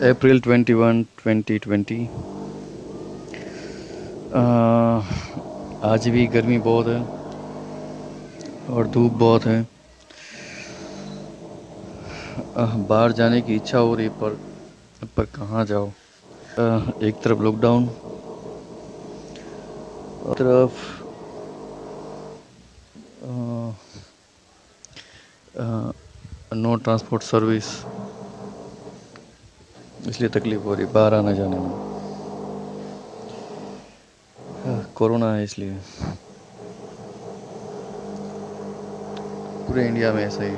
Twenty one twenty twenty आज भी गर्मी बहुत है और धूप बहुत है। बाहर जाने की इच्छा हो रही पर पर कहाँ जाओ? आ, एक तरफ़ लॉकडाउन तरफ़ नो ट्रांसपोर्ट सर्विस इसलिए तकलीफ़ हो रही, बाहर आना जाने में। कोरोना है इसलिए। पूरे इंडिया में ऐसा ही।